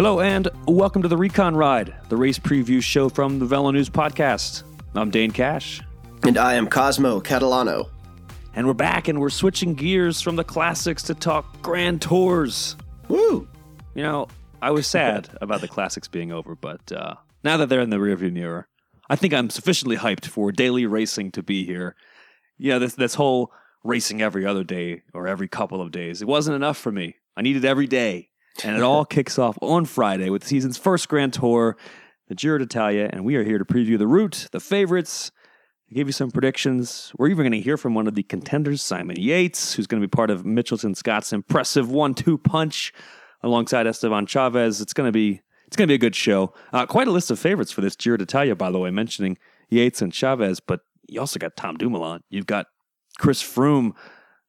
Hello and welcome to the Recon Ride, the race preview show from the VeloNews Podcast. I'm Dane Cash. And I am Cosmo Catalano. And we're back and we're switching gears from the classics to talk Grand Tours. Woo! You know, I was sad about the classics being over, but uh, now that they're in the rearview mirror, I think I'm sufficiently hyped for daily racing to be here. Yeah, this this whole racing every other day or every couple of days, it wasn't enough for me. I needed every day. And it all kicks off on Friday with the season's first Grand Tour, the Giro d'Italia, and we are here to preview the route, the favorites, I give you some predictions. We're even going to hear from one of the contenders, Simon Yates, who's going to be part of Mitchelton Scott's impressive one-two punch alongside Esteban Chavez. It's going to be it's going to be a good show. Uh, quite a list of favorites for this Giro d'Italia, by the way, mentioning Yates and Chavez, but you also got Tom Dumoulin. You've got Chris Froome,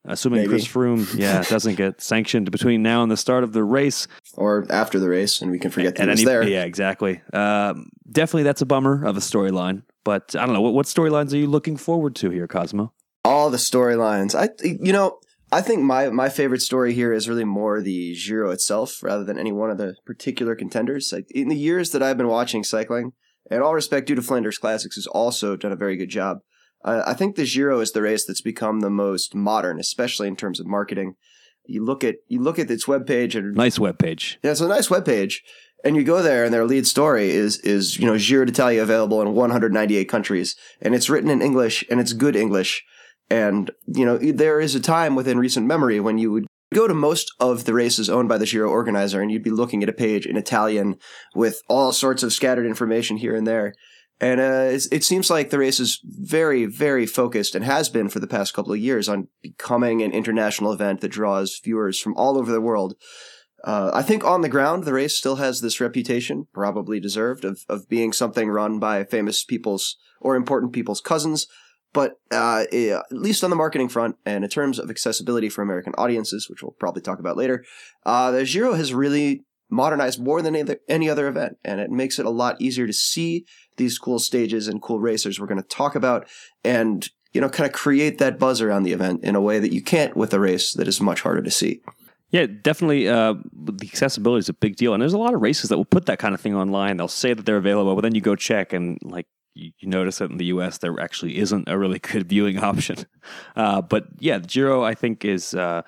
assuming Maybe. Chris Froome, yeah, doesn't get sanctioned between now and the start of the race. Or after the race, and we can forget that And he was any- there. Yeah, exactly. Um, definitely, that's a bummer of a storyline. But I don't know what, what storylines are you looking forward to here, Cosmo? All the storylines. I, you know, I think my my favorite story here is really more the Giro itself, rather than any one of the particular contenders. Like in the years that I've been watching cycling, and all respect due to Flanders Classics, has also done a very good job. Uh, I think the Giro is the race that's become the most modern, especially in terms of marketing. You look at you look at its webpage and Nice webpage. Yeah, it's a nice webpage. And you go there and their lead story is is, you know, Giro d'Italia available in 198 countries. And it's written in English and it's good English. And, you know, there is a time within recent memory when you would go to most of the races owned by the Giro organizer and you'd be looking at a page in Italian with all sorts of scattered information here and there. And uh, it seems like the race is very, very focused and has been for the past couple of years on becoming an international event that draws viewers from all over the world. Uh, I think on the ground, the race still has this reputation, probably deserved, of, of being something run by famous people's or important people's cousins. But uh, eh, at least on the marketing front, and in terms of accessibility for American audiences, which we'll probably talk about later, uh, the Giro has really modernized more than any other event, and it makes it a lot easier to see these cool stages and cool racers we're going to talk about, and you know, kind of create that buzz around the event in a way that you can't with a race that is much harder to see. Yeah, definitely. Uh, the accessibility is a big deal, and there's a lot of races that will put that kind of thing online. They'll say that they're available, but then you go check, and like you, notice that in the U.S. there actually isn't a really good viewing option. Uh, but yeah, the Giro I think is uh,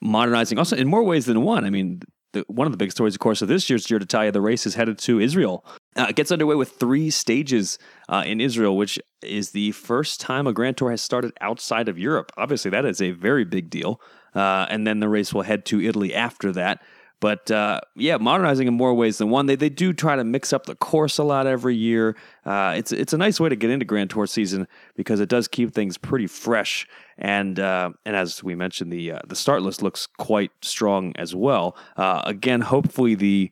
modernizing also in more ways than one. I mean. The, one of the big stories, of course, of this year's Giro d'Italia, the race is headed to Israel. Uh, it gets underway with three stages uh, in Israel, which is the first time a Grand Tour has started outside of Europe. Obviously, that is a very big deal. Uh, and then the race will head to Italy after that. But uh, yeah, modernizing in more ways than one. They they do try to mix up the course a lot every year. Uh, it's it's a nice way to get into Grand Tour season because it does keep things pretty fresh. And uh, and as we mentioned, the uh, the start list looks quite strong as well. Uh, again, hopefully the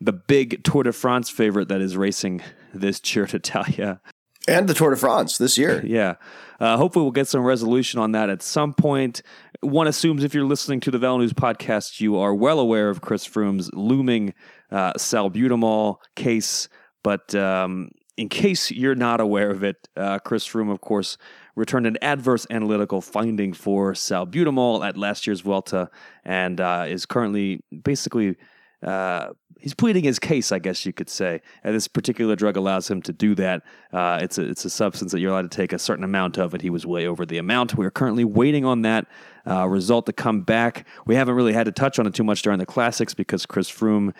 the big Tour de France favorite that is racing this Giro d'Italia And the Tour de France this year. yeah. Uh, hopefully, we'll get some resolution on that at some point. One assumes if you're listening to the VeloNews podcast, you are well aware of Chris Froome's looming uh, salbutamol case. But um, in case you're not aware of it, uh, Chris Froome, of course, returned an adverse analytical finding for salbutamol at last year's Vuelta and uh, is currently basically uh, he's pleading his case, I guess you could say. And this particular drug allows him to do that. Uh, it's a it's a substance that you're allowed to take a certain amount of, and he was way over the amount. We're currently waiting on that uh, result to come back. We haven't really had to touch on it too much during the classics because Chris Froome.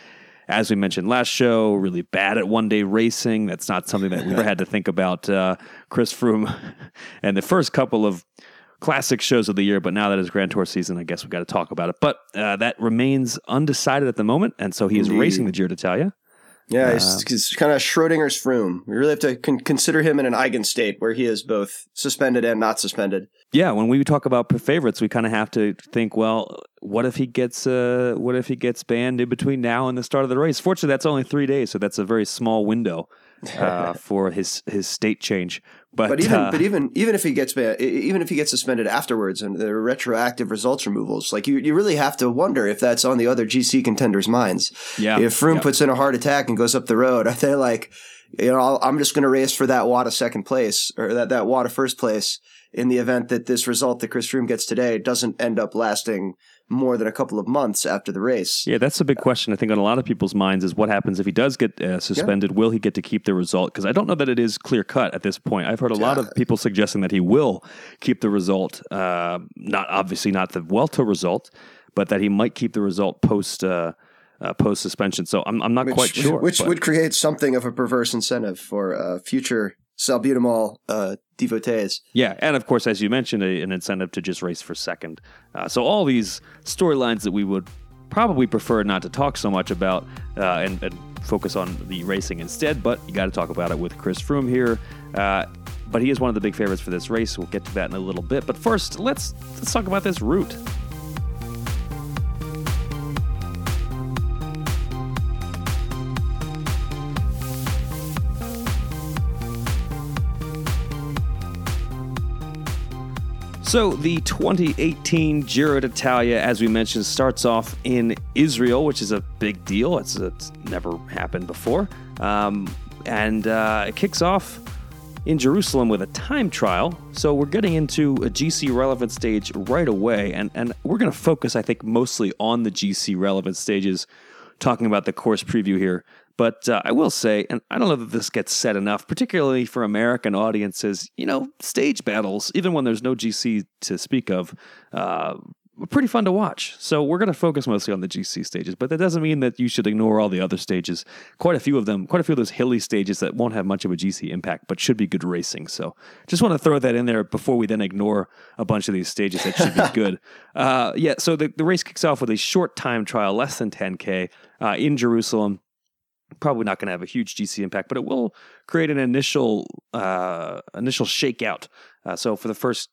As we mentioned last show, really bad at one day racing. That's not something that we ever had to think about. Uh, Chris Froome and the first couple of classic shows of the year, but now that it's Grand Tour season, I guess we've got to talk about it. But uh, that remains undecided at the moment, and so he is Indeed. racing the Giro d'Italia. Yeah, he's, he's kind of Schrodinger's Froome. We really have to con- consider him in an eigenstate where he is both suspended and not suspended. Yeah, when we talk about favorites, we kind of have to think, well, what if he gets uh, what if he gets banned in between now and the start of the race? Fortunately, that's only three days, so that's a very small window uh, for his his state change. But, But even uh, but even even if he gets even if he gets suspended afterwards and the retroactive results removals, like you, you really have to wonder if that's on the other GC contenders' minds. Yeah, If Froome puts in a heart attack and goes up the road, are they like, you know, I'll, I'm just going to race for that of second place or that that of first place in the event that this result that Chris Froome gets today doesn't end up lasting more than a couple of months after the race. Yeah, that's a big question. I think on a lot of people's minds is what happens if he does get uh, suspended? Yeah. Will he get to keep the result? Because I don't know that it is clear cut at this point. I've heard a lot of people suggesting that he will keep the result. Uh, not obviously not the Vuelta result, but that he might keep the result post. Uh, uh, post suspension. So I'm, I'm not which, quite sure. Which but. would create something of a perverse incentive for uh, future salbutamol uh, devotees. Yeah, and of course, as you mentioned, a, an incentive to just race for second. Uh, so all these storylines that we would probably prefer not to talk so much about uh, and, and, focus on the racing instead. But you got to talk about it with Chris Froome here. Uh, but he is one of the big favorites for this race. We'll get to that in a little bit. But first, let's let's talk about this route. So, the 2018 Giro d'Italia, as we mentioned, starts off in Israel, which is a big deal. It's, it's never happened before. Um, and uh, it kicks off in Jerusalem with a time trial. So, we're getting into a GC relevant stage right away. And, and we're going to focus, I think, mostly on the GC relevant stages, talking about the course preview here. But uh, I will say, and I don't know that this gets said enough, particularly for American audiences, you know, stage battles, even when there's no GC to speak of, uh, pretty fun to watch. So we're going to focus mostly on the GC stages, but that doesn't mean that you should ignore all the other stages. Quite a few of them, quite a few of those hilly stages that won't have much of a GC impact, but should be good racing. So just want to throw that in there before we then ignore a bunch of these stages that should be good. Uh, yeah, so the, the race kicks off with a short time trial, less than 10K uh, in Jerusalem probably not going to have a huge GC impact, but it will create an initial uh, initial shakeout. Uh, so for the first,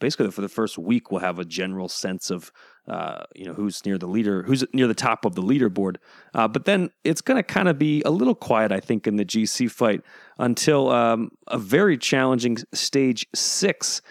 basically for the first week, we'll have a general sense of uh, you know who's near the leader, who's near the top of the leaderboard. Uh, but then it's going to kind of be a little quiet, I think, in the GC fight until um, a very challenging stage six.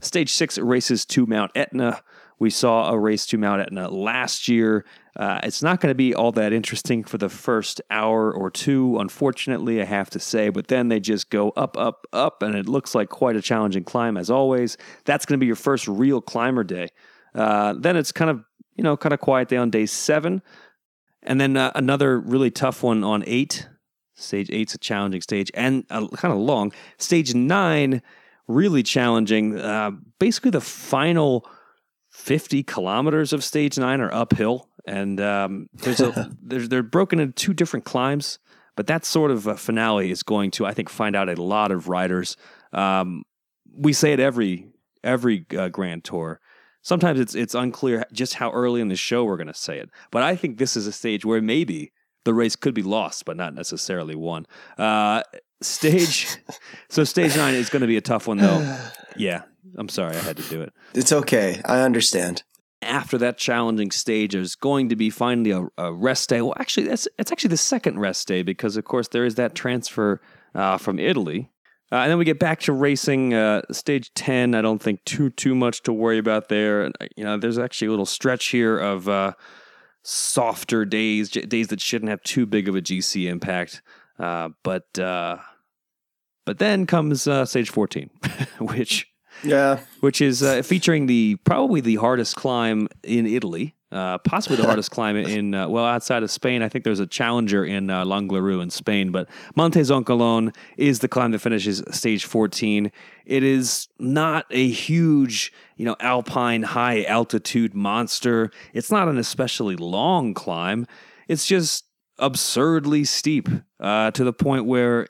Stage six races to Mount Etna. We saw a race to Mount Etna last year. Uh, it's not going to be all that interesting for the first hour or two, unfortunately, I have to say. But then they just go up, up, up, and it looks like quite a challenging climb as always. That's going to be your first real climber day. Uh, then it's kind of you know kind of quiet day on day seven, and then uh, another really tough one on eight. Stage eight's a challenging stage and kind of long. Stage nine, really challenging. Uh, basically, the final 50 kilometers of stage nine are uphill and um, there's a there's, they're broken into two different climbs. But that sort of a finale is going to, I think, find out a lot of riders. Um, we say it every every uh, Grand Tour. Sometimes it's it's unclear just how early in the show we're going to say it. But I think this is a stage where maybe the race could be lost, but not necessarily won. Uh, stage, so stage nine is going to be a tough one, though. Yeah, I'm sorry, I had to do it. It's okay. I understand after that challenging stage, there's going to be finally a, a, rest day. Well, actually, that's it's actually the second rest day because, of course, there is that transfer uh, from Italy, uh, and then we get back to racing. Uh, stage ten, I don't think too too much to worry about there. Uh, you know, there's actually a little stretch here of uh, softer days, days that shouldn't have too big of a GC impact. Uh, but but then comes stage fourteen, which yeah, which is uh, featuring the probably the hardest climb in Italy, uh, possibly the hardest climb in uh, well outside of Spain. I think there's a challenger in uh, Angliru in Spain, but Monte Zoncolan is the climb that finishes stage 14. It is not a huge, you know, alpine high altitude monster. It's not an especially long climb. It's just absurdly steep uh, to the point where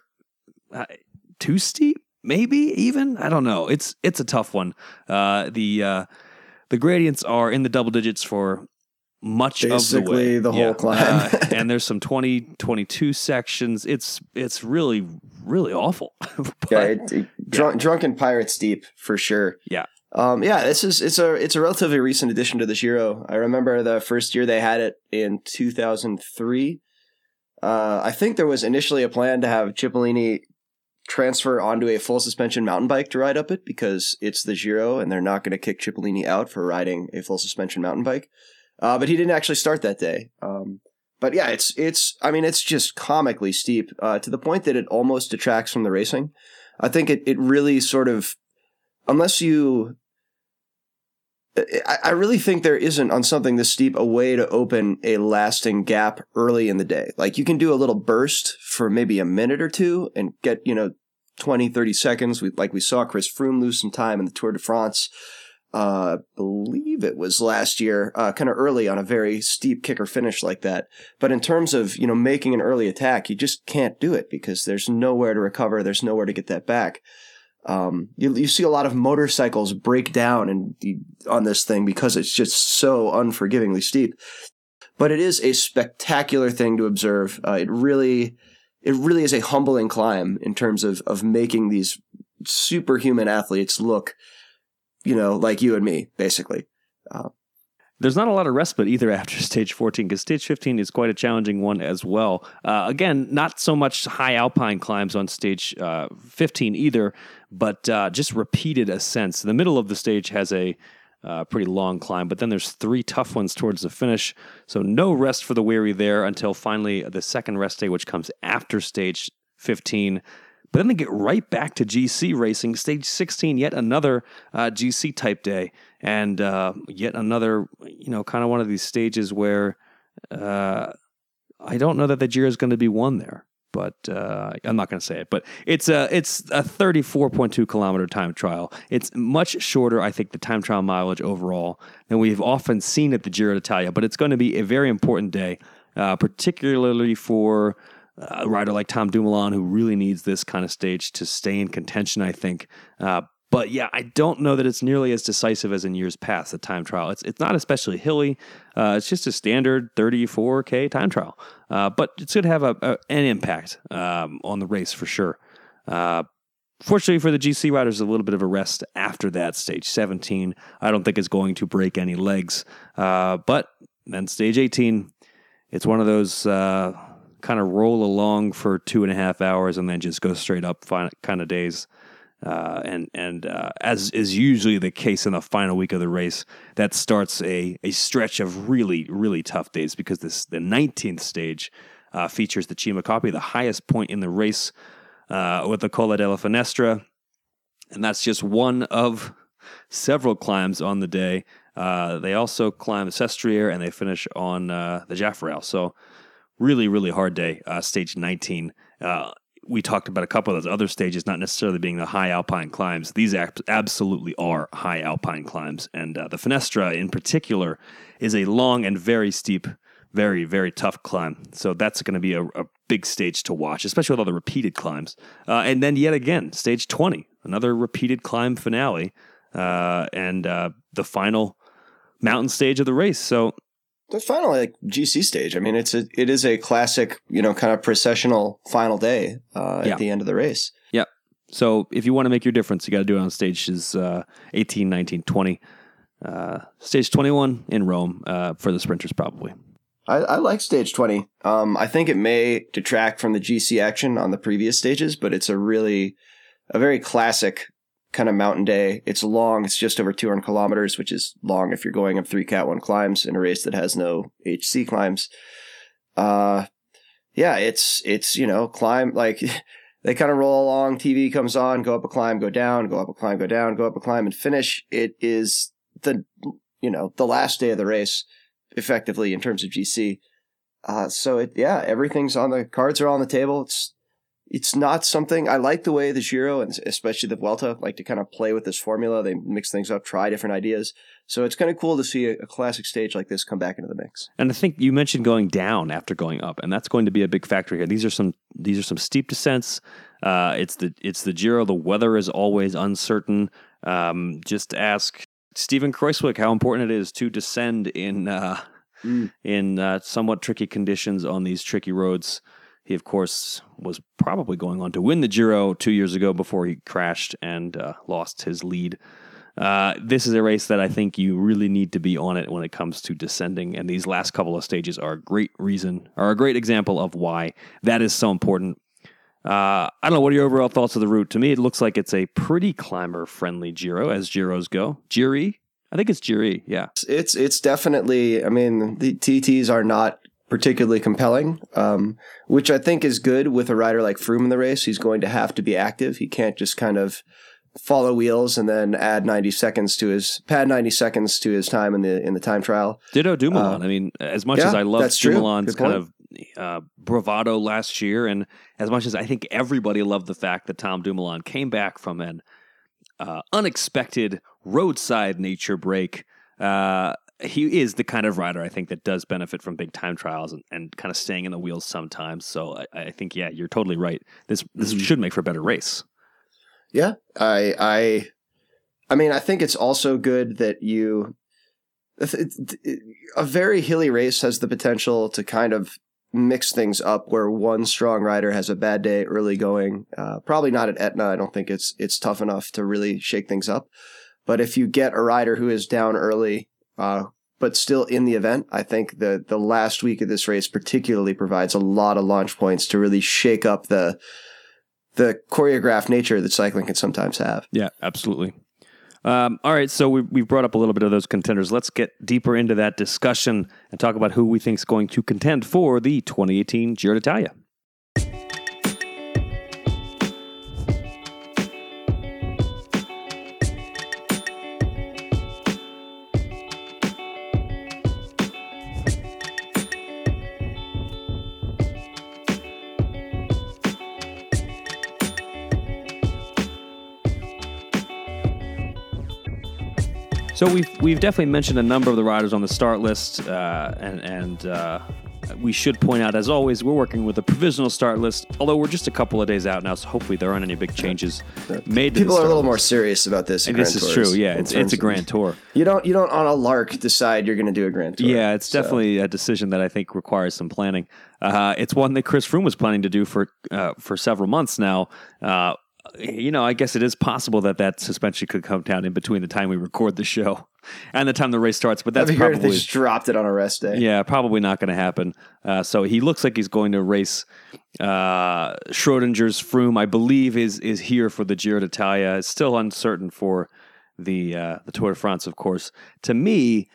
uh, too steep maybe even I don't know. It's it's a tough one. Uh, the uh, the gradients are in the double digits for much Basically of the way. the whole climb. uh, and there's some 20, 22 sections. It's it's really really awful. but, yeah, it, it, drunk, drunken pirates deep for sure. Yeah. Um, yeah, this is it's a it's a relatively recent addition to the Giro. I remember the first year they had it in 2003. Uh, I think there was initially a plan to have Cipollini transfer onto a full suspension mountain bike to ride up it because it's the Giro and they're not going to kick Cipollini out for riding a full suspension mountain bike. Uh, but he didn't actually start that day. Um, but yeah, it's it's I mean it's just comically steep uh, to the point that it almost detracts from the racing. I think it it really sort of unless you I, I really think there isn't on something this steep a way to open a lasting gap early in the day. Like you can do a little burst for maybe a minute or two and get, you know, 20, 30 seconds. We, like we saw Chris Froome lose some time in the Tour de France. Uh, believe it was last year, uh, kind of early on a very steep kicker finish like that. But in terms of, you know, making an early attack, you just can't do it because there's nowhere to recover. There's nowhere to get that back. Um, you, you see a lot of motorcycles break down and on this thing because it's just so unforgivingly steep. But it is a spectacular thing to observe. Uh, it really, it really is a humbling climb in terms of of making these superhuman athletes look, you know, like you and me, basically. Uh, there's not a lot of respite either after stage 14 because stage 15 is quite a challenging one as well. Uh, again, not so much high alpine climbs on stage uh, 15 either, but uh, just repeated ascents. The middle of the stage has a uh, pretty long climb, but then there's three tough ones towards the finish. So no rest for the weary there until finally the second rest day, which comes after stage 15. But then they get right back to GC racing, stage 16, yet another uh, GC type day, and uh, yet another, you know, kind of one of these stages where uh, I don't know that the Giro is going to be won there but uh, I'm not going to say it. But it's a it's a 34.2 kilometer time trial. It's much shorter, I think, the time trial mileage overall than we've often seen at the Giro d'Italia. But it's going to be a very important day, uh, particularly for a rider like Tom Dumoulin, who really needs this kind of stage to stay in contention. I think. Uh, but yeah, I don't know that it's nearly as decisive as in years past. The time trial, it's it's not especially hilly. Uh, it's just a standard 34k time trial, uh, but it's going to have a, a, an impact um, on the race for sure. Uh, fortunately for the GC riders, a little bit of a rest after that stage 17. I don't think is going to break any legs, uh, but then stage 18, it's one of those uh, kind of roll along for two and a half hours and then just go straight up kind of days. Uh, and and uh, as is usually the case in the final week of the race, that starts a, a stretch of really really tough days because this the 19th stage uh, features the Cima Coppi, the highest point in the race uh, with the Colle della Finestra, and that's just one of several climbs on the day. Uh, they also climb Sestriere and they finish on uh, the Jafferau. So really really hard day, stage 19 we talked about a couple of those other stages not necessarily being the high alpine climbs. These absolutely are high alpine climbs. And uh, the Finestra in particular is a long and very steep, very, very tough climb. So that's going to be a, a, big stage to watch, especially with all the repeated climbs. Uh, and then yet again, stage 20, another repeated climb finale, uh, and uh, the final mountain stage of the race. So the final like GC stage. I mean, it's a it is a classic, you know, kind of processional final day uh, yeah. at the end of the race. Yep. So if you want to make your difference, you got to do it on stages uh, 18, 19, 20. Uh, stage 21 in Rome uh, for the sprinters, probably. I, I like stage 20. Um, I think it may detract from the GC action on the previous stages, but it's a really, a very classic kind of mountain day. It's long. It's just over 200 kilometers, which is long if you're going up three Cat 1 climbs in a race that has no HC climbs. Uh, yeah, it's, it's, you know, climb, like, they kind of roll along. TV comes on, go up a climb, go down, go up a climb, go down, go up a climb and finish. It is the, you know, the last day of the race, effectively in terms of GC. Uh, so it, yeah, everything's on the cards are on the table. It's, it's not something I like the way the Giro and especially the Vuelta like to kind of play with this formula. They mix things up, try different ideas. So it's kind of cool to see a, a, classic stage like this come back into the mix. And I think you mentioned going down after going up, and that's going to be a big factor here. These are some these are some steep descents. Uh, it's the it's the Giro. The weather is always uncertain. Um, just ask Steven Kruijswijk how important it is to descend in uh, mm. in uh, somewhat tricky conditions on these tricky roads. He, of course, was probably going on to win the Giro two years ago before he crashed and uh, lost his lead. Uh, this is a race that I think you really need to be on it when it comes to descending, and these last couple of stages are a great reason, are a great example of why that is so important. Uh, I don't know. What are your overall thoughts of the route? To me, it looks like it's a pretty climber-friendly Giro, as Giros go. Giri, I think it's Giri. Yeah, it's it's definitely. I mean, the TTs are not particularly compelling, um, which I think is good with a rider like Froome in the race. He's going to have to be active. He can't just kind of follow wheels and then add 90 seconds to his pad 90 seconds to his time in the in the time trial. Ditto Dumoulin. Uh, I mean, as much yeah, as I love. Dumoulin's kind of uh, bravado last year, and as much as I think everybody loved the fact that Tom Dumoulin came back from an uh, unexpected roadside nature break. Uh, he is the kind of rider I think that does benefit from big time trials and, and kind of staying in the wheels sometimes. So I, I think, yeah, you're totally right. This this Mhm. should make for a better race. Yeah, I I I mean, I think it's also good that you a very hilly race has the potential to kind of mix things up where one strong rider has a bad day early going. Uh, probably not at Etna. I don't think it's it's tough enough to really shake things up. But if you get a rider who is down early, uh, but still in the event, I think the the last week of this race particularly provides a lot of launch points to really shake up the the choreographed nature that cycling can sometimes have. Yeah, absolutely. Um, all right, so we, we've brought up a little bit of those contenders. Let's get deeper into that discussion and talk about who we think is going to contend for the 2018 Giro d'Italia. So we've we've definitely mentioned a number of the riders on the start list, uh, and and uh, we should point out, as always, we're working with a provisional start list. Although we're just a couple of days out now, so hopefully there aren't any big changes made. People the are a little more serious about this. And this is true. Yeah, it's it's a grand tour. You don't you don't on a lark decide you're going to do a grand tour. Yeah, it's So- definitely a decision that I think requires some planning. Uh, it's one that Chris Froome was planning to do for uh, for several months now. You know, I guess it is possible that that suspension could come down in between the time we record the show and the time the race starts. But that's great they probably just dropped it on a rest day. yeah, probably not going to happen. Uh, so he looks like he's going to race. Uh, Schrodinger's Froome, I believe, is is here for the Giro d'Italia. It's still uncertain for the uh, the Tour de France, of course. To me,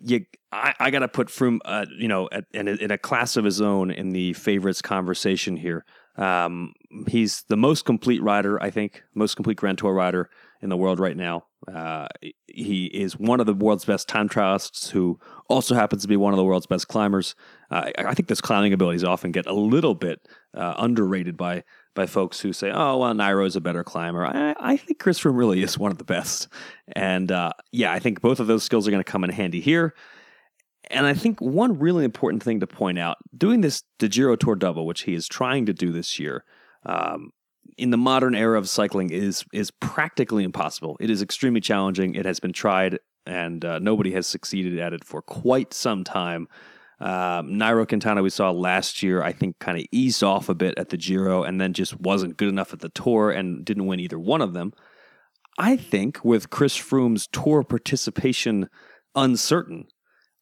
you I, I got to put Froome, uh, you know, at, in, a, in a class of his own in the favorites conversation here. Um, he's the most complete rider, I think, most complete Grand Tour rider in the world right now. Uh, he is one of the world's best time trialists who also happens to be one of the world's best climbers. Uh, I think those climbing abilities often get a little bit uh, underrated by by folks who say, "Oh, well, Nairo is a better climber." I, I think Chris Froome really is one of the best, and uh, yeah, I think both of those skills are going to come in handy here. And I think one really important thing to point out: doing this the Giro Tour double, which he is trying to do this year. Um, in the modern era of cycling is is practically impossible. It is extremely challenging. It has been tried, and uh, nobody has succeeded at it for quite some time. Um, Nairo Quintana, we saw last year, I think, kind of eased off a bit at the Giro, and then just wasn't good enough at the Tour, and didn't win either one of them. I think with Chris Froome's Tour participation uncertain,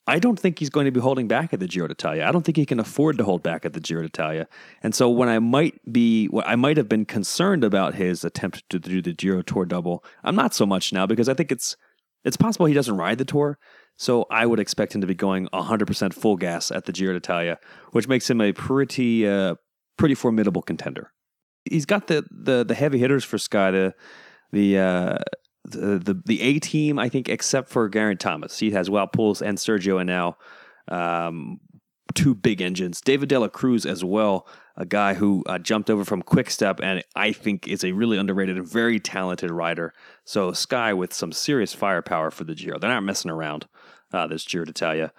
I don't think he's going to be holding back at the Giro d'Italia. I don't think he can afford to hold back at the Giro d'Italia. And so when I might be, I might have been concerned about his attempt to do the Giro Tour double, I'm not so much now because I think it's it's possible he doesn't ride the Tour. So I would expect him to be going 100% full gas at the Giro d'Italia, which makes him a pretty uh, pretty formidable contender. He's got the the the heavy hitters for Sky, the the uh, the the, the A team, I think, except for Geraint Thomas. He has Wout Poels and Sergio Henao, um, two big engines. David De La Cruz as well, a guy who uh, jumped over from Quick Step and I think is a really underrated and very talented rider. So Sky with some serious firepower for the Giro. They're not messing around uh, this Giro d'Italia.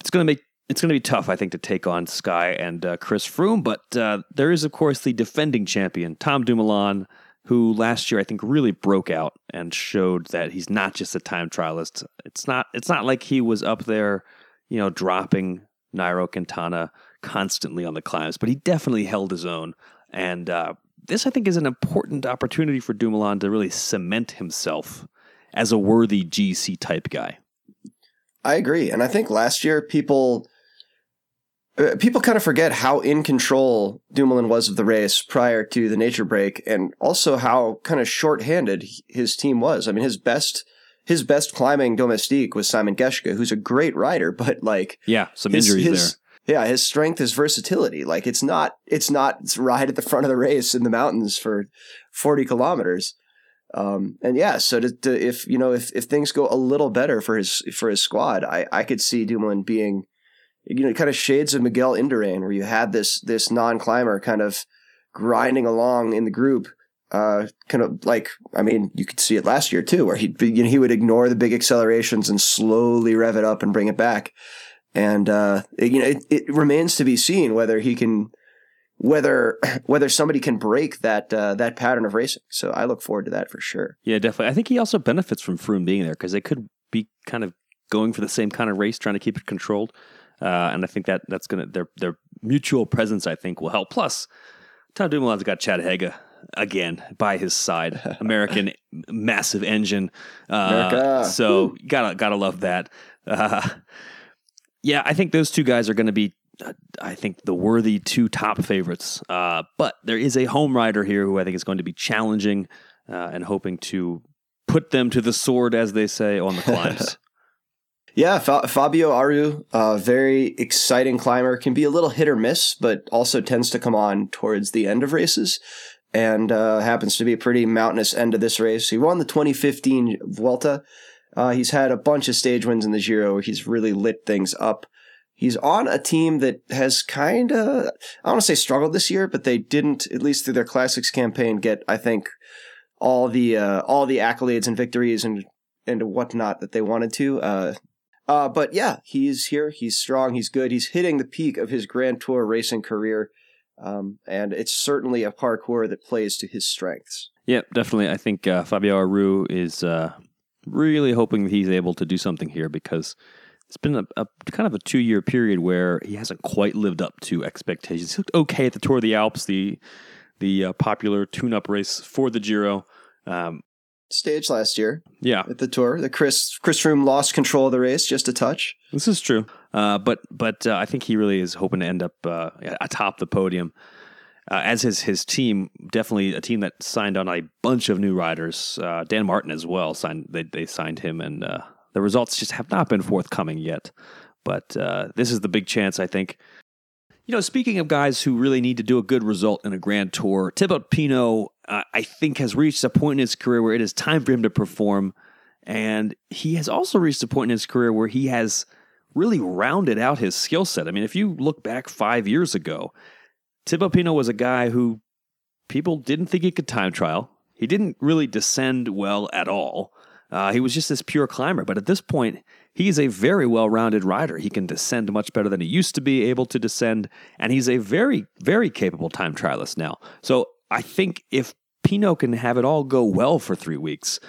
It's going to make it's going to be tough, I think, to take on Sky and uh, Chris Froome, but uh, there is, of course, the defending champion, Tom Dumoulin, who last year I think really broke out and showed that he's not just a time trialist. It's not it's not like he was up there, you know, dropping Nairo Quintana constantly on the climbs, but he definitely held his own. And uh, this, I think, is an important opportunity for Dumoulin to really cement himself as a worthy GC type guy. I agree, and I think last year people people kind of forget how in control Dumoulin was of the race prior to the nature break, and also how kind of short-handed his team was. I mean, his best his best climbing domestique was Simon Geschke, who's a great rider, but like Yeah, some his- injuries his- Yeah, his strength is versatility. Like it's not it's not it's ride at the front of the race in the mountains for 40 kilometers. Um, and yeah, so to, to, if you know if if things go a little better for his for his squad, I I could see Dumoulin being you know kind of shades of Miguel Indurain, where you had this this non climber kind of grinding along in the group. Uh, kind of like I mean, you could see it last year too, where he you know he would ignore the big accelerations and slowly rev it up and bring it back. And uh, it, you know, it, it remains to be seen whether he can whether whether somebody can break that uh, that pattern of racing. So I look forward to that for sure. Yeah, definitely. I think he also benefits from Froome being there because they could be kind of going for the same kind of race, trying to keep it controlled. Uh, and I think that that's gonna their their mutual presence. I think will help. Plus, Tom Dumoulin's got Chad Haga again by his side, American massive engine. Uh, so Woo. gotta gotta love that. Uh, yeah, I think those two guys are going to be I think the worthy two top favorites. Uh, but there is a home rider here who I think is going to be challenging uh, and hoping to put them to the sword, as they say, on the climbs. Yeah, Fa- Fabio Aru, uh, very exciting climber, can be a little hit or miss, but also tends to come on towards the end of races. And uh, happens to be a pretty mountainous end of this race. He won the 2015 Vuelta. Uh, he's had a bunch of stage wins in the Giro. He's really lit things up. He's on a team that has kind of, I don't want to say struggled this year, but they didn't, at least through their classics campaign, get, I think, all the, uh, all the accolades and victories and, and whatnot that they wanted to. Uh, uh, but yeah, he's here. He's strong. He's good. He's hitting the peak of his Grand Tour racing career. Um, and it's certainly a parcours that plays to his strengths. Yeah, definitely. I think uh, Fabio Aru is uh, really hoping that he's able to do something here because it's been a, a, kind of a two year period where he hasn't quite lived up to expectations. He looked okay at the Tour of the Alps, the the uh, popular tune up race for the Giro. Um, Stage last year, yeah, at the Tour. The Chris Chris Froome lost control of the race just a touch. This is true, uh, but but uh, I think he really is hoping to end up uh, atop the podium. Uh, as his his team, definitely a team that signed on a bunch of new riders. Uh, Dan Martin as well signed. They they signed him, and uh, the results just have not been forthcoming yet. But uh, this is the big chance, I think. You know, speaking of guys who really need to do a good result in a grand tour, Thibaut Pinot, uh, I think, has reached a point in his career where it is time for him to perform. And he has also reached a point in his career where he has really rounded out his skill set. I mean, if you look back five years ago, Thibaut Pinot was a guy who people didn't think he could time trial. He didn't really descend well at all. Uh, he was just this pure climber, but at this point, he's a very well rounded rider. He can descend much better than he used to be able to descend, and he's a very, very capable time trialist now. So I think if Pinot can have it all go well for three weeks,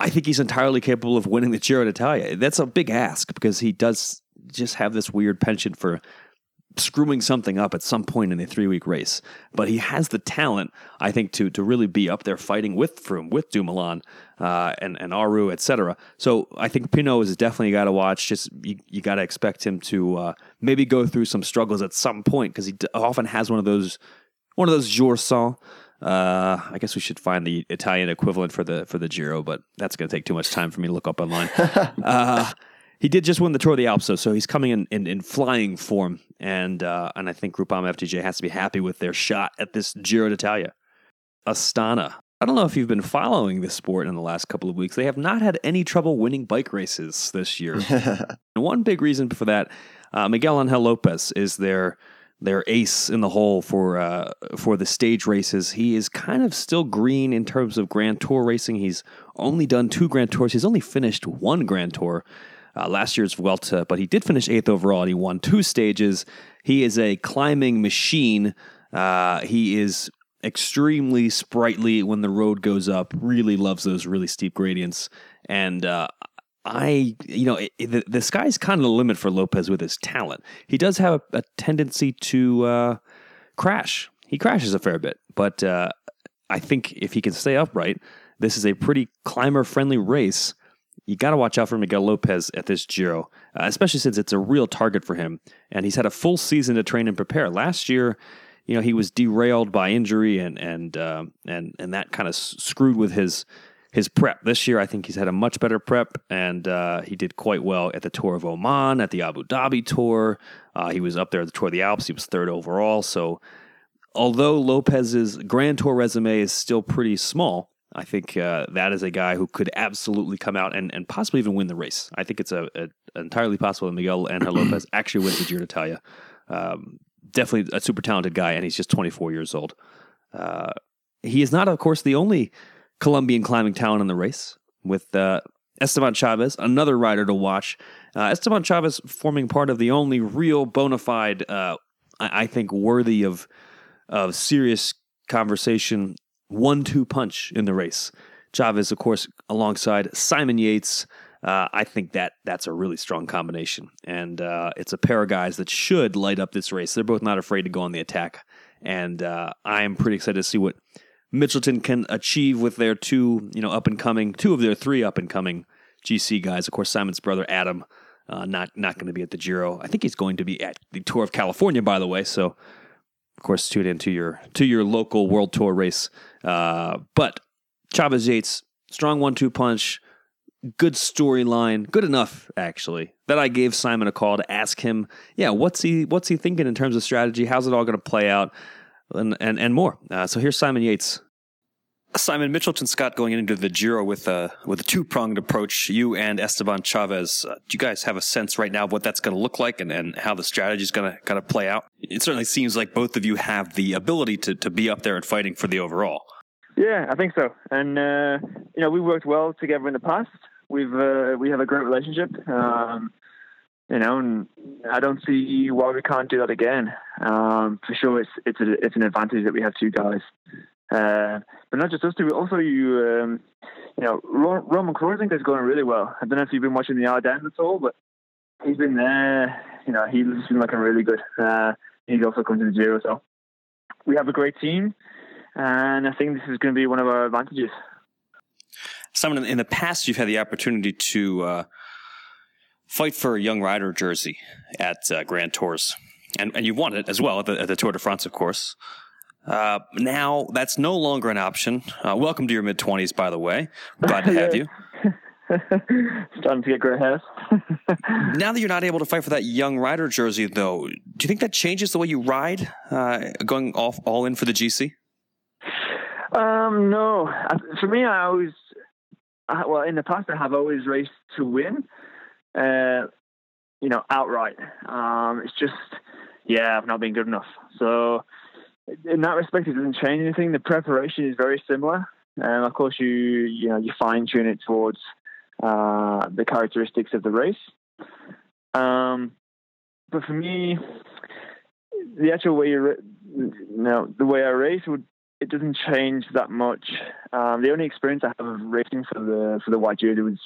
I think he's entirely capable of winning the Giro d'Italia. That's a big ask because he does just have this weird penchant for screwing something up at some point in a three week race. But he has the talent, I think, to to really be up there fighting with Froome, with Dumoulin, uh, and and Aru, etc. So I think Pinot is definitely got to watch. Just you, you got to expect him to uh, maybe go through some struggles at some point because he d- often has one of those one of those jour sans. Uh, I guess we should find the Italian equivalent for the for the Giro, but that's going to take too much time for me to look up online. uh, he did just win the Tour of the Alps, though, so he's coming in, in, in flying form, and uh, and I think Groupama FDJ has to be happy with their shot at this Giro d'Italia. Astana. I don't know if you've been following this sport in the last couple of weeks. They have not had any trouble winning bike races this year. and one big reason for that, uh, Miguel Angel Lopez is their their ace in the hole for uh, for the stage races. He is kind of still green in terms of Grand Tour racing. He's only done two Grand Tours. He's only finished one Grand Tour uh, last year's Vuelta, but he did finish eighth overall and he won two stages. He is a climbing machine. Uh, he is extremely sprightly when the road goes up, really loves those really steep gradients. And uh, I, you know, it, the, the sky's kind of the limit for Lopez with his talent. He does have a, a tendency to uh, crash. He crashes a fair bit, but uh, I think if he can stay upright, this is a pretty climber friendly race you got to watch out for Miguel Lopez at this Giro, uh, especially since it's a real target for him. And he's had a full season to train and prepare. Last year, you know, he was derailed by injury and and uh, and and that kind of screwed with his his prep. This year, I think he's had a much better prep, and uh, he did quite well at the Tour of Oman, at the Abu Dhabi Tour. Uh, he was up there at the Tour of the Alps. He was third overall. So, although Lopez's Grand Tour resume is still pretty small, I think uh, that is a guy who could absolutely come out and, and possibly even win the race. I think it's a, a entirely possible that Miguel Angel Lopez actually wins the Giro d'Italia. Um, definitely a super talented guy, and he's just 24 years old. Uh, he is not, of course, the only Colombian climbing talent in the race, with uh, Esteban Chavez, another rider to watch. Uh, Esteban Chavez forming part of the only real bona fide, uh, I, I think, worthy of of serious conversation one two punch in the race. Chavez, of course, alongside Simon Yates. Uh, I think that that's a really strong combination, and uh, it's a pair of guys that should light up this race. They're both not afraid to go on the attack, and uh, I am pretty excited to see what Mitchelton can achieve with their two, you know, up and coming, two of their three up and coming GC guys. Of course, Simon's brother Adam, uh, not not going to be at the Giro. I think he's going to be at the Tour of California, by the way. So of course, tune into your to your local World Tour race. Uh, but Chavez Yates, strong one-two punch, good storyline, good enough actually that I gave Simon a call to ask him, yeah, what's he what's he thinking in terms of strategy? How's it all going to play out, and and and more. Uh, so here's Simon Yates. Simon Mitchelton Scott going into the Giro with a with a two pronged approach. You and Esteban Chavez. Uh, do you guys have a sense right now of what that's going to look like and, and how the strategy is going to kind of play out? It certainly seems like both of you have the ability to to be up there and fighting for the overall. Yeah, I think so. And uh, you know, we worked well together in the past. We've uh, we have a great relationship. Um, you know, and I don't see why we can't do that again. Um, for sure, it's it's a, it's an advantage that we have two guys. Uh, but not just us two, also you, um, you know, Roman Kreuziger is going really well. I don't know if you've been watching the Ardennes at all, but he's been there. You know, he's been looking really good. Uh, he's also come to the Giro, so we have a great team, and I think this is going to be one of our advantages. Simon, in the past, you've had the opportunity to uh, fight for a young rider jersey at uh, Grand Tours, and, and you've won it as well at the, at the Tour de France, of course. Uh, now that's no longer an option. Uh, welcome to your mid twenties, by the way. Glad to have you. Starting to get gray hairs. now that you're not able to fight for that young rider jersey, though, do you think that changes the way you ride, uh, going off all in for the GC? Um, no. For me, I always, I, well, in the past, I have always raced to win. Uh, you know, outright. Um, it's just, yeah, I've not been good enough. So in that respect, it doesn't change anything. The preparation is very similar, and of course, you you know you fine tune it towards uh, the characteristics of the race. Um, but for me, the actual way you, you know, the way I race would it doesn't change that much. Um, the only experience I have of racing for the for the white jersey was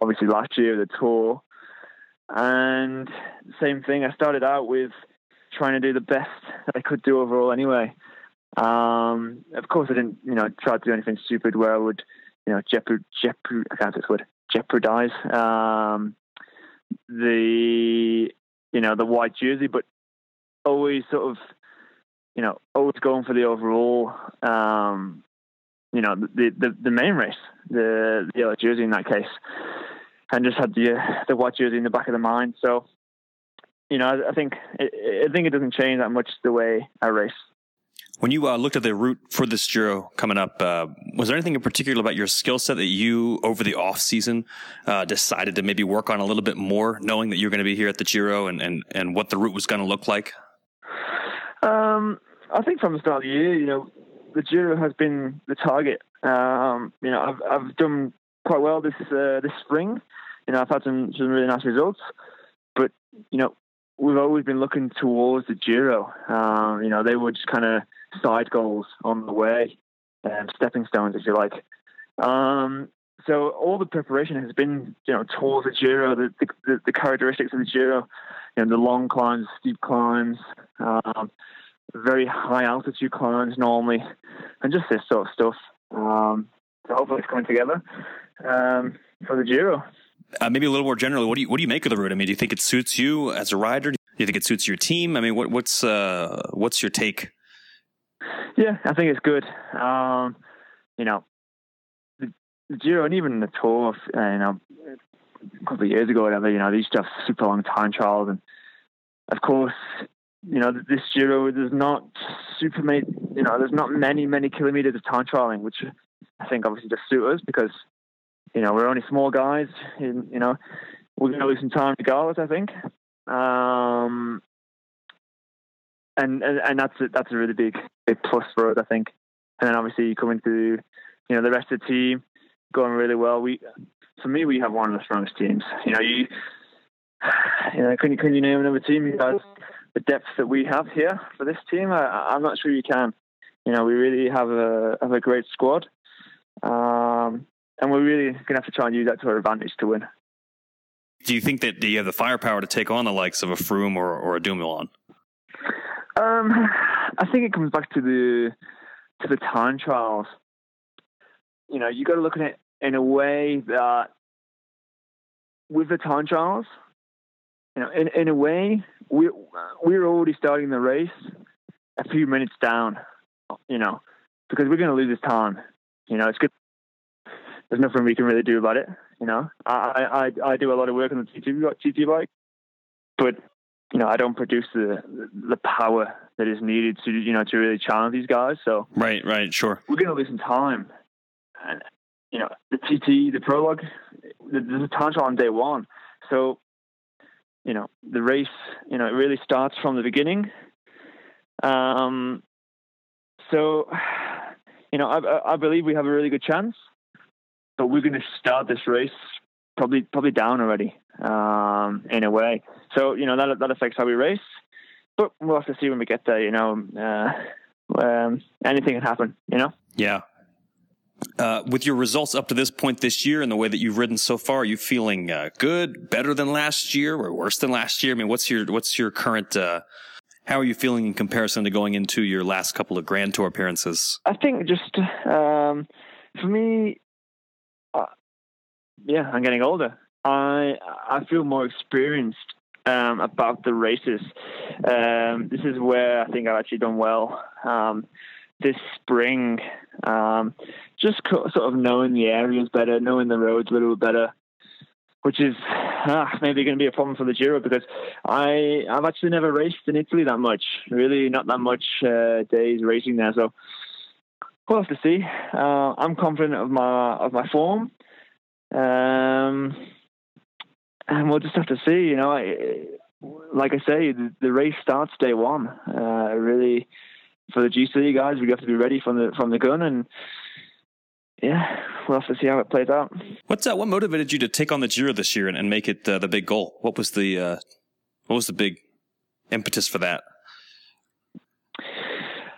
obviously last year the tour, and same thing. I started out with trying to do the best that I could do overall anyway. Um, of course, I didn't, you know, try to do anything stupid where I would, you know, jeopard, jeopard, I can't this word, jeopardize um, the, you know, the white jersey, but always sort of, you know, always going for the overall, um, you know, the, the the main race, the, the yellow jersey in that case, and just had the the white jersey in the back of the mind. So you know, I, I think I think it doesn't change that much the way I race. When you uh, looked at the route for this Giro coming up, uh, was there anything in particular about your skill set that you, over the off season, uh, decided to maybe work on a little bit more, knowing that you're going to be here at the Giro and, and, and what the route was going to look like? Um, I think from the start of the year, you know, the Giro has been the target. Um, you know, I've I've done quite well this uh, this spring. You know, I've had some some really nice results, but you know, we've always been looking towards the Giro. Um, you know, they were just kind of side goals on the way, um, stepping stones, if you like. Um, so all the preparation has been, you know, towards the Giro, the, the, the characteristics of the Giro, you know, the long climbs, steep climbs, um, very high altitude climbs normally, and just this sort of stuff. Um, so hopefully it's coming together um, for the Giro. Uh, maybe a little more generally, what do you what do you make of the route? I mean, do you think it suits you as a rider? Do you think it suits your team? I mean, what, what's uh, what's your take? Yeah, I think it's good. Um, you know, the, the Giro and even the Tour, uh, you know, a couple of years ago, whatever, you know, these stuff super long time trials, and of course, you know, this Giro there's not super many, you know, there's not many many kilometers of time trialing, which I think obviously just suits us because you know we're only small guys. You know, we're going to lose some time to regardless. I think. Um, and, and and that's a, that's a really big big plus for us, I think. And then obviously you come into you know the rest of the team going really well. We for me we have one of the strongest teams. You know you you know can you can you name another team who has the depth that we have here for this team? I, I'm not sure you can. You know we really have a have a great squad, um, and we're really going to have to try and use that to our advantage to win. Do you think that you have the firepower to take on the likes of a Froome or, or a Dumoulin? Um, I think it comes back to the to the time trials. You know, you got to look at it in a way that with the time trials, you know, in in a way, we we're already starting the race a few minutes down. You know, because we're going to lose this time. You know, it's good. There's nothing we can really do about it. You know, I I I do a lot of work on the TT TT bike, but you know, I don't produce the the power that is needed to you know to really challenge these guys. So right, right, sure. We're going to lose some time, and you know, the TT, the prologue, there's a time trial on day one. So you know, the race, you know, it really starts from the beginning. Um, so you know, I, I believe we have a really good chance, but we're going to start this race probably probably down already um, in a way. So you know that that affects how we race, but we'll have to see when we get there. You know, uh, um, anything can happen. You know. Yeah. Uh, with your results up to this point this year and the way that you've ridden so far, are you feeling uh, good, better than last year, or worse than last year? I mean, what's your what's your current? Uh, how are you feeling in comparison to going into your last couple of Grand Tour appearances? I think just um, for me, yeah, I'm getting older. I I feel more experienced um, about the races. Um, this is where I think I've actually done well um, this spring. Um, just co- sort of knowing the areas better, knowing the roads a little bit better, which is ah, maybe going to be a problem for the Giro because I I've actually never raced in Italy that much. Really, not that much uh, days racing there. So we'll have to see. Uh, I'm confident of my of my form. Um, and we'll just have to see. You know, I, like I say, the, the, race starts day one. Uh, really, for the GC guys, we have to be ready from the from the gun, and yeah, we'll have to see how it plays out. What's uh, what motivated you to take on the Giro this year and, and make it uh, the big goal? What was the uh, what was the big impetus for that?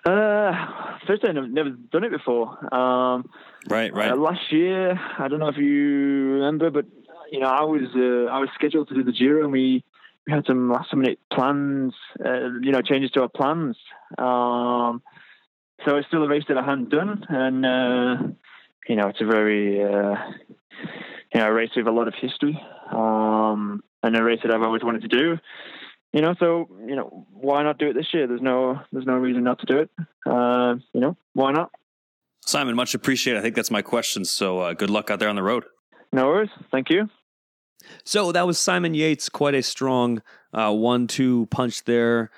Uh, first, I've never done it before. Um, right, right. Uh, last year, I don't know if you remember, but you know, I was uh, I was scheduled to do the Giro, and we we had some last minute plans, uh, you know, changes to our plans. Um, so it's still a race that I hadn't done, and uh, you know, it's a very uh, you know a race with a lot of history, um, and a race that I've always wanted to do. You know, so you know, why not do it this year? There's no there's no reason not to do it. Uh, you know, why not? Simon, much appreciated. I think that's my question. So uh, good luck out there on the road. No worries. Thank you. So that was Simon Yates, quite a strong uh, one-two punch there.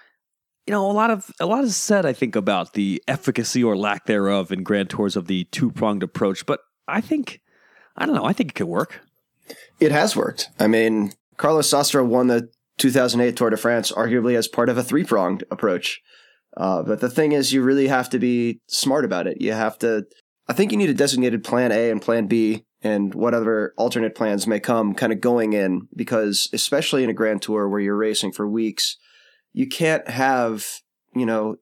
You know, a lot of a lot is said, I think, about the efficacy or lack thereof in Grand Tours of the two-pronged approach. But I think, I don't know, I think it could work. It has worked. I mean, Carlos Sastre won the 2008 Tour de France, arguably as part of a three-pronged approach. Uh, but the thing is, you really have to be smart about it. You have to. I think you need a designated plan A and plan B and whatever alternate plans may come kind of going in because especially in a grand tour where you're racing for weeks you can't have you know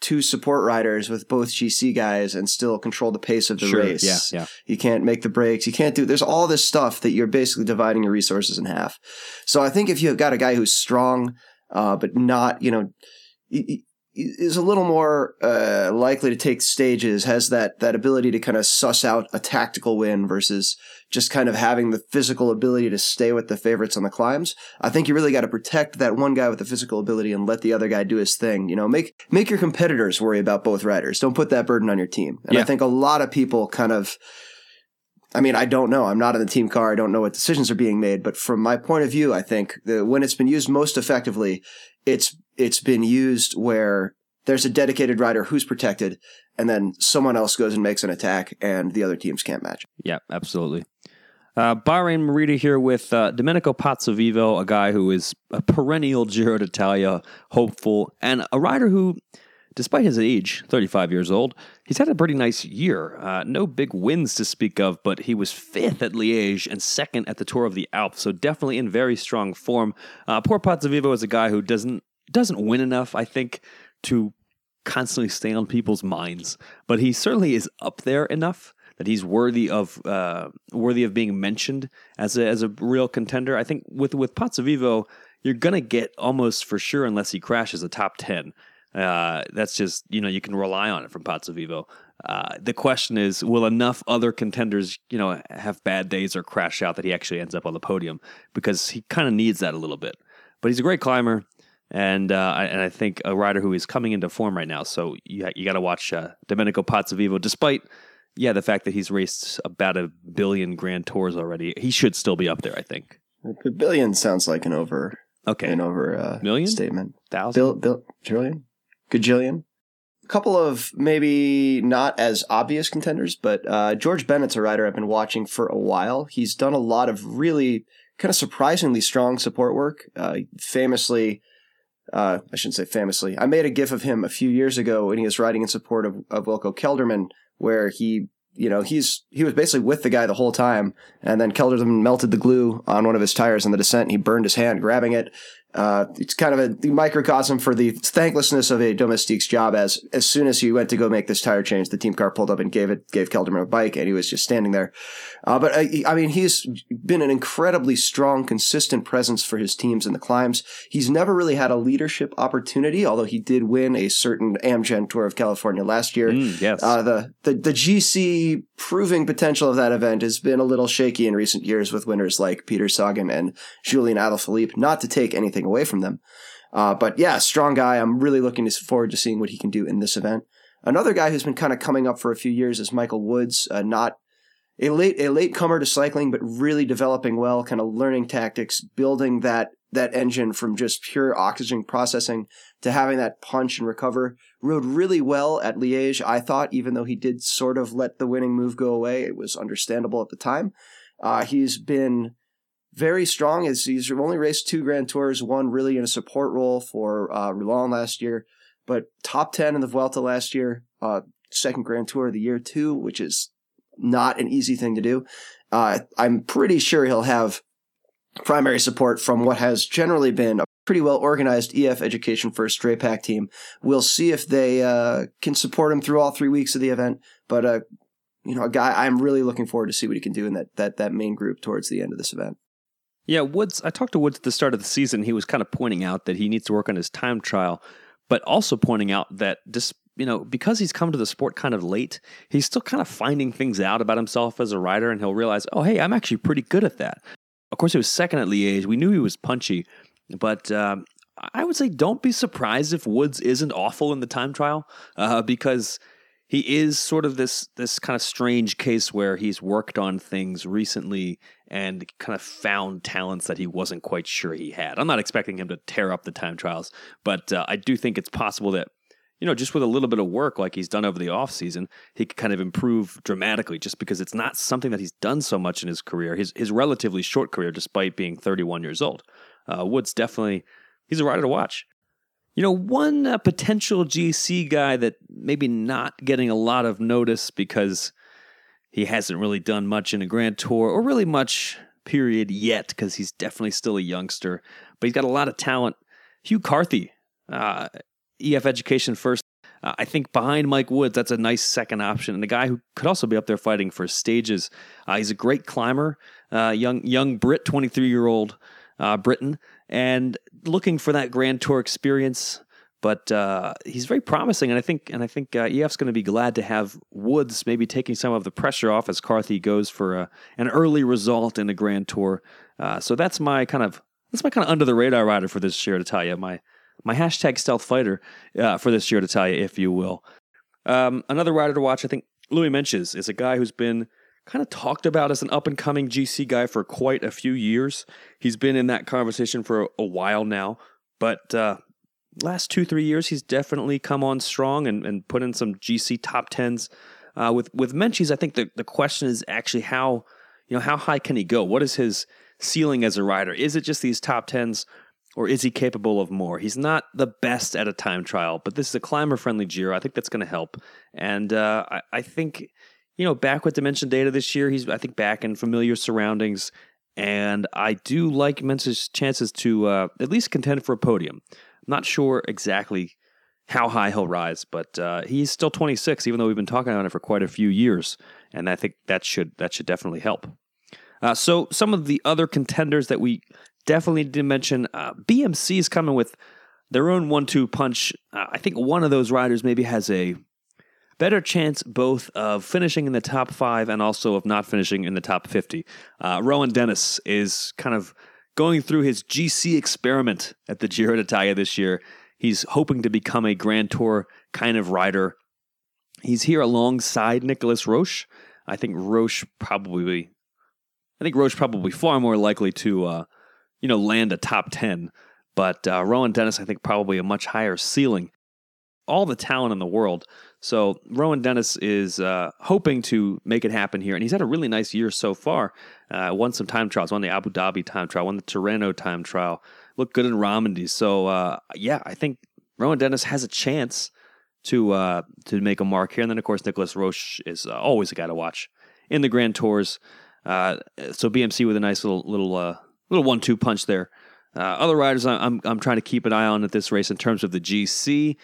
two support riders with both gc guys and still control the pace of the sure, race. yeah, yeah. you can't make the breaks. You can't do there's all this stuff that you're basically dividing your resources in half. So i think if you've got a guy who's strong uh, but not you know is a little more uh, likely to take stages, has that that ability to kind of suss out a tactical win versus just kind of having the physical ability to stay with the favorites on the climbs. I think you really got to protect that one guy with the physical ability and let the other guy do his thing. You know, make make your competitors worry about both riders. Don't put that burden on your team. And yeah. I think a lot of people kind of I mean, I don't know. I'm not in the team car. I don't know what decisions are being made. But from my point of view, I think that when it's been used most effectively, it's it's been used where there's a dedicated rider who's protected and then someone else goes and makes an attack, and the other teams can't match. Yeah, absolutely. Uh, Bahrain Merida here with uh, Domenico Pozzovivo, a guy who is a perennial Giro d'Italia hopeful and a rider who, despite his age, 35 years old, he's had a pretty nice year. Uh, no big wins to speak of, but he was fifth at Liège and second at the Tour of the Alps, so definitely in very strong form. Uh, poor Pozzovivo is a guy who doesn't doesn't win enough, I think, to constantly stay on people's minds, but he certainly is up there enough that he's worthy of uh, worthy of being mentioned as a as a real contender. I think with with Pozzovivo, you're gonna get almost for sure unless he crashes a top ten. Uh, that's just you know you can rely on it from Pozzovivo. Uh, the question is, will enough other contenders, you know, have bad days or crash out that he actually ends up on the podium? Because he kind of needs that a little bit. But he's a great climber, and uh, I, and I think a rider who is coming into form right now. So you you got to watch uh, Domenico Pozzovivo, despite yeah, the fact that he's raced about a billion Grand Tours already, he should still be up there. I think. A billion sounds like an over Okay, an over uh, Million? statement. thousand. Bill, Bill, trillion, gajillion. A couple of maybe not as obvious contenders, but uh, George Bennett's a rider I've been watching for a while. He's done a lot of really kind of surprisingly strong support work. Uh, famously, uh, I shouldn't say famously. I made a gif of him a few years ago when he was riding in support of, of Wilco Kelderman, where he, you know, he's he was basically with the guy the whole time, and then Kelderman melted the glue on one of his tires in the descent. He burned his hand grabbing it. Uh, it's kind of a microcosm for the thanklessness of a domestique's job. As as soon as he went to go make this tire change, the team car pulled up and gave it gave Kelderman a bike, and he was just standing there. Uh, but I, I mean, he's been an incredibly strong, consistent presence for his teams in the climbs. He's never really had a leadership opportunity, although he did win a certain Amgen Tour of California last year. Mm, yes. Uh, the, the the GC proving potential of that event has been a little shaky in recent years with winners like Peter Sagan and Julian Alaphilippe. Not to take anything away from them, uh, but yeah, strong guy. I'm really looking forward to seeing what he can do in this event. Another guy who's been kind of coming up for a few years is Michael Woods. Uh, not a late a late comer to cycling, but really developing well, kind of learning tactics, building that that engine from just pure oxygen processing to having that punch and recover. Rode really well at Liège, I thought, even though he did sort of let the winning move go away. It was understandable at the time. Uh, he's been very strong. He's, he's only raced two Grand Tours, one really in a support role for uh, Roulon last year, but top 10 in the Vuelta last year, uh, second Grand Tour of the year too, which is not an easy thing to do. Uh, I'm pretty sure he'll have primary support from what has generally been a pretty well organized EF Education First Drapac team. We'll see if they uh, can support him through all three weeks of the event. But uh, you know, a guy I'm really looking forward to see what he can do in that that that main group towards the end of this event. Yeah, Woods. I talked to Woods at the start of the season. He was kind of pointing out that he needs to work on his time trial, but also pointing out that just you know, because he's come to the sport kind of late, he's still kind of finding things out about himself as a rider, and he'll realize, oh, hey, I'm actually pretty good at that. Of course, he was second at Liège. We knew he was punchy, but um, I would say don't be surprised if Woods isn't awful in the time trial, uh, because he is sort of this this kind of strange case where he's worked on things recently and kind of found talents that he wasn't quite sure he had. I'm not expecting him to tear up the time trials, but uh, I do think it's possible that you know just with a little bit of work like he's done over the off season, he could kind of improve dramatically just because it's not something that he's done so much in his career, his his relatively short career despite being 31 years old. Uh, Woods definitely he's a rider to watch. You know, one uh, potential GC guy that maybe not getting a lot of notice because he hasn't really done much in a Grand Tour or really much period yet because he's definitely still a youngster, but he's got a lot of talent. Hugh Carthy, uh, EF Education first. Uh, I think behind Mike Woods, that's a nice second option, and a guy who could also be up there fighting for stages. Uh, he's a great climber, uh, young young Brit, twenty three year old uh, Britain, and looking for that Grand Tour experience. But uh, he's very promising, and I think and I think uh, EF's going to be glad to have Woods maybe taking some of the pressure off as Carthy goes for a, an early result in the Grand Tour. Uh, so that's my kind of that's my kind of under the radar rider for this Giro d'Italia. My my hashtag stealth fighter uh, for this year to tell you if you will. Um, another rider to watch, I think Louis Meintjes is a guy who's been kind of talked about as an up and coming GC guy for quite a few years. He's been in that conversation for a, while now, but uh, last two three years, he's definitely come on strong and, and put in some GC top tens. Uh, with with Meintjes, I think the, the question is actually how you know how high can he go? What is his ceiling as a rider? Is it just these top tens, or is he capable of more? He's not the best at a time trial, but this is a climber friendly Giro. I think that's going to help, and uh, I, I think you know back with Dimension Data this year, he's I think back in familiar surroundings. And I do like Meintjes's chances to uh, at least contend for a podium. I'm not sure exactly how high he'll rise, but uh, he's still 26, even though we've been talking about it for quite a few years, and I think that should that should definitely help. Uh, so some of the other contenders that we definitely to mention, uh, BMC is coming with their own one-two punch. Uh, I think one of those riders maybe has a better chance both of finishing in the top five and also of not finishing in the top 50. Uh, Rohan Dennis is kind of going through his GC experiment at the Giro d'Italia this year. He's hoping to become a Grand Tour kind of rider. He's here alongside Nicolas Roche. I think Roche probably, I think Roche probably far more likely to, uh, you know, land a top ten. But uh, Rohan Dennis, I think, probably a much higher ceiling. All the talent in the world. So Rohan Dennis is uh, hoping to make it happen here, and he's had a really nice year so far. Uh, won some time trials, won the Abu Dhabi time trial, won the Tirreno time trial, looked good in Romandy. So uh, yeah, I think Rohan Dennis has a chance to uh, to make a mark here. And then of course Nicolas Roche is uh, always a guy to watch in the Grand Tours. Uh, so BMC with a nice little little little one two punch there. Other riders I'm I'm trying to keep an eye on at this race in terms of the GC.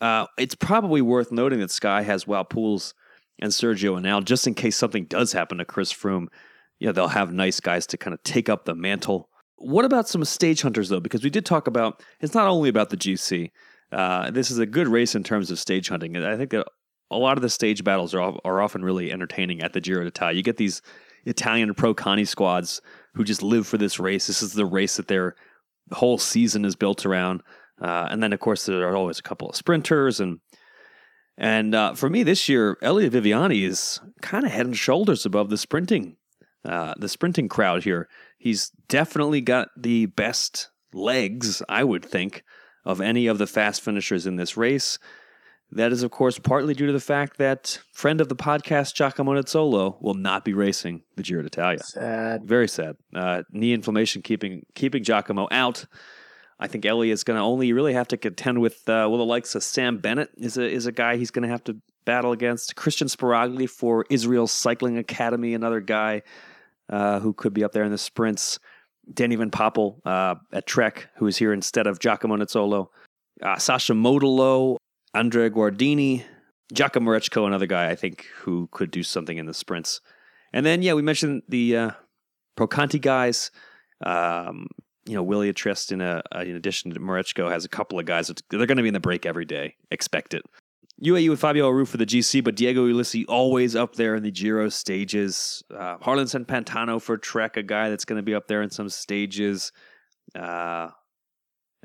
Uh, it's probably worth noting that Sky has Poels and Sergio Henao just in case something does happen to Chris Froome. Yeah, they'll have nice guys to kind of take up the mantle what about some stage hunters though? Because we did talk about it's not only about the GC. Uh, this is a good race in terms of stage hunting, I think that a lot of the stage battles are are often really entertaining at the Giro d'Italia. You get these Italian pro conti squads who just live for this race. This is the race that their whole season is built around. Uh, and then of course there are always a couple of sprinters and and uh, for me this year, Elia Viviani is kind of head and shoulders above the sprinting uh, the sprinting crowd here. He's definitely got the best legs, I would think, of any of the fast finishers in this race. That is, of course, partly due to the fact that friend of the podcast, Giacomo Nizzolo, will not be racing the Giro d'Italia. Sad. Very sad. Uh, knee inflammation keeping keeping Giacomo out. I think Ellie is going to only really have to contend with uh, well the likes of Sam Bennett is a is a guy he's going to have to battle against. Kristian Sbaragli for Israel Cycling Academy, another guy uh, who could be up there in the sprints. Danny Van Poppel uh, at Trek, who is here instead of Giacomo Nizzolo. Uh, Sacha Modolo, Andrea Guardini, Giacomo Mareczko, another guy I think who could do something in the sprints. And then, yeah, we mentioned the uh, Pro Conti guys. Um, you know, Wilier Triestina, in, a, in addition to Mareczko, has a couple of guys that they're going to be in the break every day. Expect it. UAE with Fabio Aru for the GC, but Diego Ulissi always up there in the Giro stages. Uh, Jarlinson Pantano for Trek, a guy that's going to be up there in some stages. Uh,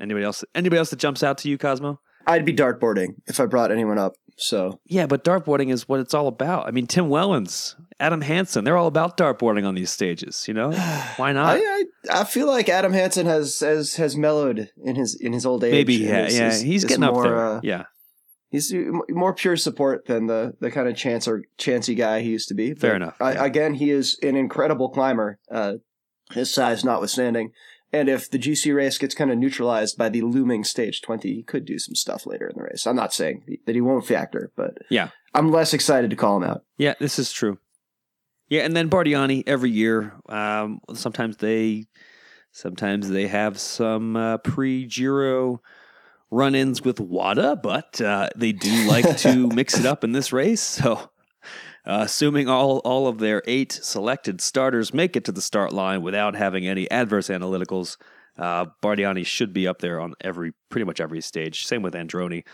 anybody else? Anybody else that jumps out to you, Cosmo? I'd be dartboarding if I brought anyone up. So yeah, but dartboarding is what it's all about. I mean, Tim Wellens, Adam Hansen, they're all about dartboarding on these stages. You know, why not? I, I, I feel like Adam Hansen has has has mellowed in his in his old age. Maybe yeah, yeah, he's getting more, up there. Uh, yeah, he's more pure support than the the kind of chance or chancy guy he used to be. Fair enough. I, yeah. Again, he is an incredible climber, uh, his size notwithstanding. And if the GC race gets kind of neutralized by the looming stage 20, he could do some stuff later in the race. I'm not saying that he won't factor, but yeah, I'm less excited to call him out. Yeah, this is true. Yeah, and then Bardiani every year. Um, sometimes they, sometimes they have some uh, pre-Giro run-ins with WADA, but uh, they do like to mix it up in this race. So, uh, assuming all all of their eight selected starters make it to the start line without having any adverse analyticals, uh, Bardiani should be up there on every pretty much every stage. Same with Androni.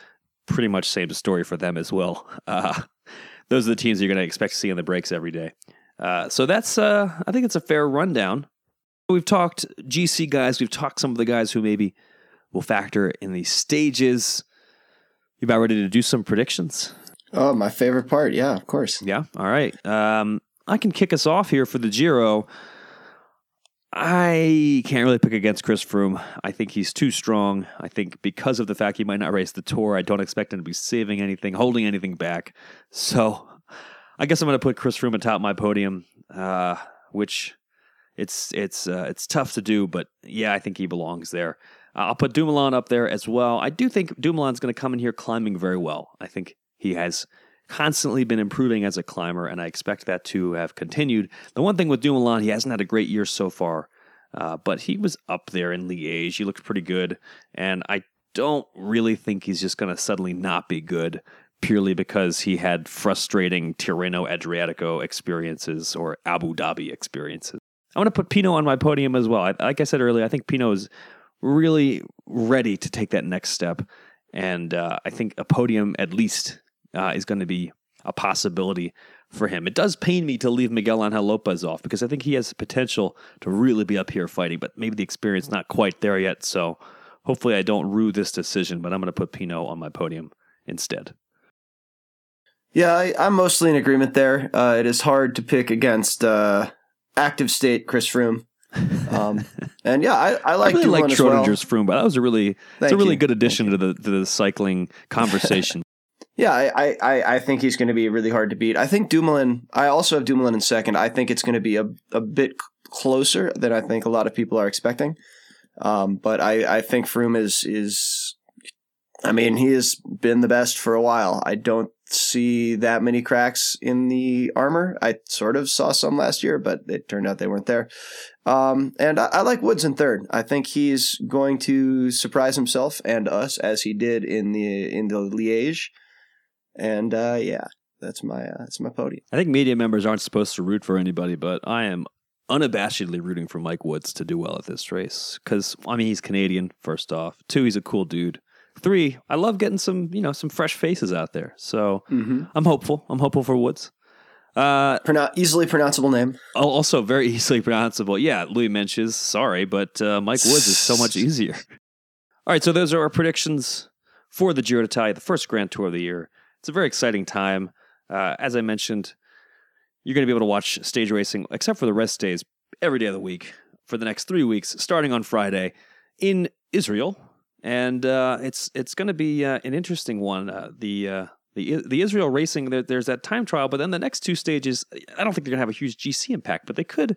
Pretty much same story for them as well. Uh, those are the teams you're going to expect to see in the breaks every day. Uh, so that's uh, I think it's a fair rundown. We've talked GC guys. We've talked some of the guys who maybe will factor in these stages. You about ready to do some predictions? Oh, my favorite part. Yeah, of course. Yeah. All right. Um, I can kick us off here for the Giro. I can't really pick against Chris Froome. I think he's too strong. I think because of the fact he might not race the tour, I don't expect him to be saving anything, holding anything back. So I guess I'm going to put Chris Froome atop my podium, uh, which it's it's uh, it's tough to do, but yeah, I think he belongs there. Uh, I'll put Dumoulin up there as well. I do think Dumoulin's going to come in here climbing very well. I think he has constantly been improving as a climber, and I expect that to have continued. The one thing with Dumoulin, he hasn't had a great year so far, uh, but he was up there in Liège. He looked pretty good, and I don't really think he's just going to suddenly not be good purely because he had frustrating Tirreno Adriatico experiences or Abu Dhabi experiences. I want to put Pinot on my podium as well. Like I said earlier, I think Pinot is really ready to take that next step. And uh, I think a podium at least uh, is going to be a possibility for him. It does pain me to leave Miguel Angel Lopez off because I think he has the potential to really be up here fighting, but maybe the experience not quite there yet. So hopefully I don't rue this decision, but I'm going to put Pinot on my podium instead. Yeah, I, am mostly in agreement there. Uh, it is hard to pick against uh, active state Chris Froome. Um, and yeah, I, I like I really like Schrodinger's well. Froome, but that was a really it's a really you. good addition to the to the cycling conversation. Yeah, I, I, I think he's going to be really hard to beat. I think Dumoulin. I also have Dumoulin in second. I think it's going to be a, a bit closer than I think a lot of people are expecting. Um, but I, I think Froome is is. I mean, he has been the best for a while. I don't see that many cracks in the armor. I sort of saw some last year, but it turned out they weren't there. Um, and I, I, like Woods in third. I think he's going to surprise himself and us as he did in the in the Liège. And uh, yeah, that's my uh, that's my podium. I think media members aren't supposed to root for anybody, but I am unabashedly rooting for Mike Woods to do well at this race because I mean he's Canadian. First off, two, he's a cool dude. Three, I love getting some you know some fresh faces out there. So mm-hmm. I'm hopeful. I'm hopeful for Woods. Uh, Pronoun- easily pronounceable name. Also very easily pronounceable. Yeah, Louis Meintjes. Sorry, but uh, Mike Woods is so much easier. All right, so those are our predictions for the Giro d'Italia, the first Grand Tour of the year. It's a very exciting time. Uh, as I mentioned, you're going to be able to watch stage racing, except for the rest days, every day of the week for the next three weeks, starting on Friday in Israel, and uh, it's it's going to be uh, an interesting one. Uh, the uh, the the Israel racing, there, there's that time trial, but then the next two stages, I don't think they're going to have a huge GC impact, but they could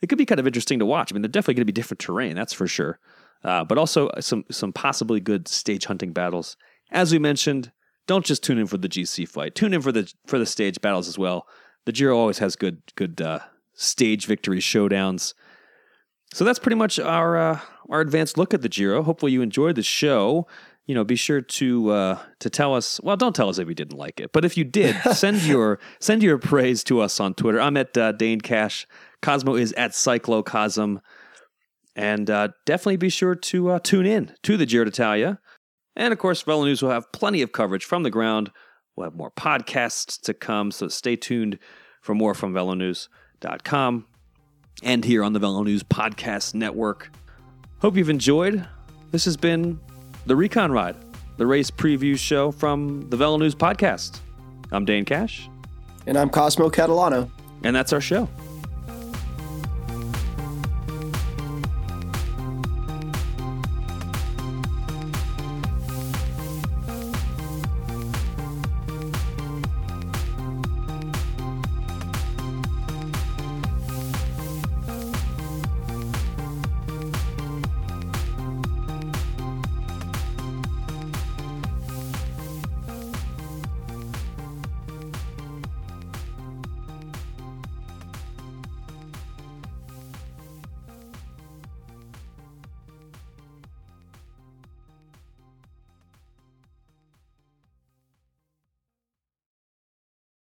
it could be kind of interesting to watch. I mean, they're definitely going to be different terrain, that's for sure. Uh, but also some some possibly good stage hunting battles. As we mentioned, don't just tune in for the GC fight. Tune in for the for the stage battles as well. The Giro always has good good uh, stage victory showdowns. So that's pretty much our uh, our advanced look at the Giro. Hopefully you enjoyed the show. You know, be sure to uh, to tell us. Well, don't tell us if you didn't like it, but if you did, send your send your praise to us on Twitter. I'm at uh, Dane Cash. Cosmo is at Cyclocosm. And uh, definitely be sure to uh, tune in to the Giro d'Italia. And of course, VeloNews will have plenty of coverage from the ground. We'll have more podcasts to come, so stay tuned for more from velonews.com and here on the VeloNews Podcast Network. Hope you've enjoyed. This has been the Recon Ride, the race preview show from the VeloNews Podcast. I'm Dane Cash. And I'm Cosmo Catalano. And that's our show.